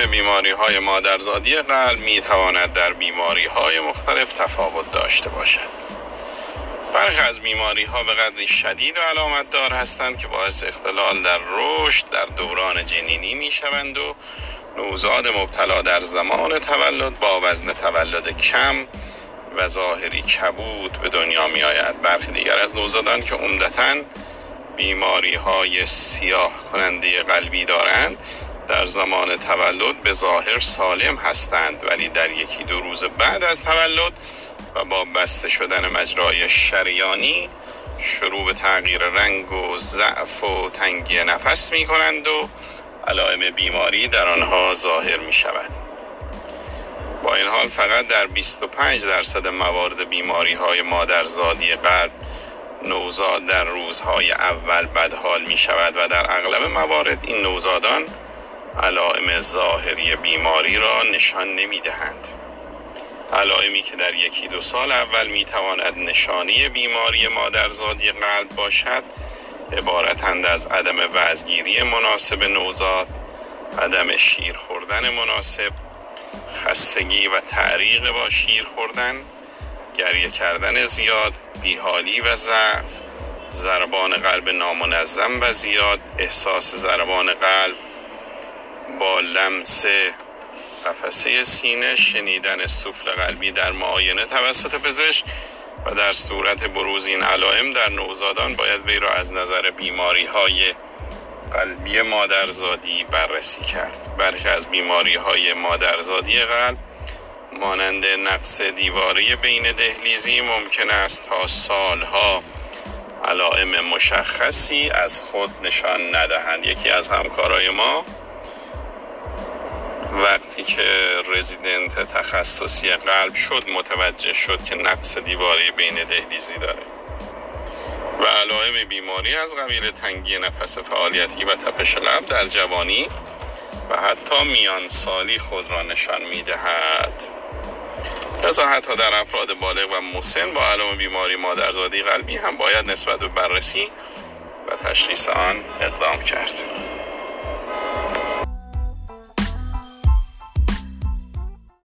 اسم بیماری های مادرزادی قلب می تواند در بیماری های مختلف تفاوت داشته باشد. برخی از بیماری ها به قدری شدید و علامت دار هستند که باعث اختلال در رشد در دوران جنینی می شوند و نوزاد مبتلا در زمان تولد با وزن تولد کم و ظاهری کبود به دنیا می آید برخی دیگر از نوزادان که عمدتا بیماری های سیاه کننده قلبی دارند در زمان تولد به ظاهر سالم هستند ولی در یکی دو روز بعد از تولد و با بسته شدن مجرای شریانی شروع به تغییر رنگ و ضعف و تنگی نفس می کنند و علائم بیماری در آنها ظاهر می شود. با این حال فقط در 25 درصد موارد بیماری های مادرزادی قلب نوزاد در روزهای اول بدحال می شود و در اغلب موارد این نوزادان علائم ظاهری بیماری را نشان نمی دهند. علائمی که در یکی دو سال اول می تواند نشانی بیماری مادرزادی قلب باشد عبارتند از عدم وزگیری مناسب نوزاد عدم شیر خوردن مناسب خستگی و تعریق با شیر خوردن گریه کردن زیاد بیحالی و ضعف ضربان قلب نامنظم و زیاد احساس ضربان قلب با لمس قفسه سینه شنیدن سوفل قلبی در معاینه توسط پزشک و در صورت بروز این علائم در نوزادان باید وی را از نظر بیماری های قلبی مادرزادی بررسی کرد. برخی از بیماری های مادرزادی قلب مانند نقص دیواری بین دهلیزی ممکن است تا سالها علائم مشخصی از خود نشان ندهند. یکی از همکارای ما وقتی که رزیدنت تخصصی قلب شد متوجه شد که نقص دیواری بین دهلیزی داره. و علائم بیماری از قبیل تنگی نفس فعالیتی و تپش قلب در جوانی و حتی میان سالی خود را نشان می دهد لذا حتی در افراد بالغ و مسن با علائم بیماری مادرزادی قلبی هم باید نسبت به بررسی و تشخیص آن اقدام کرد.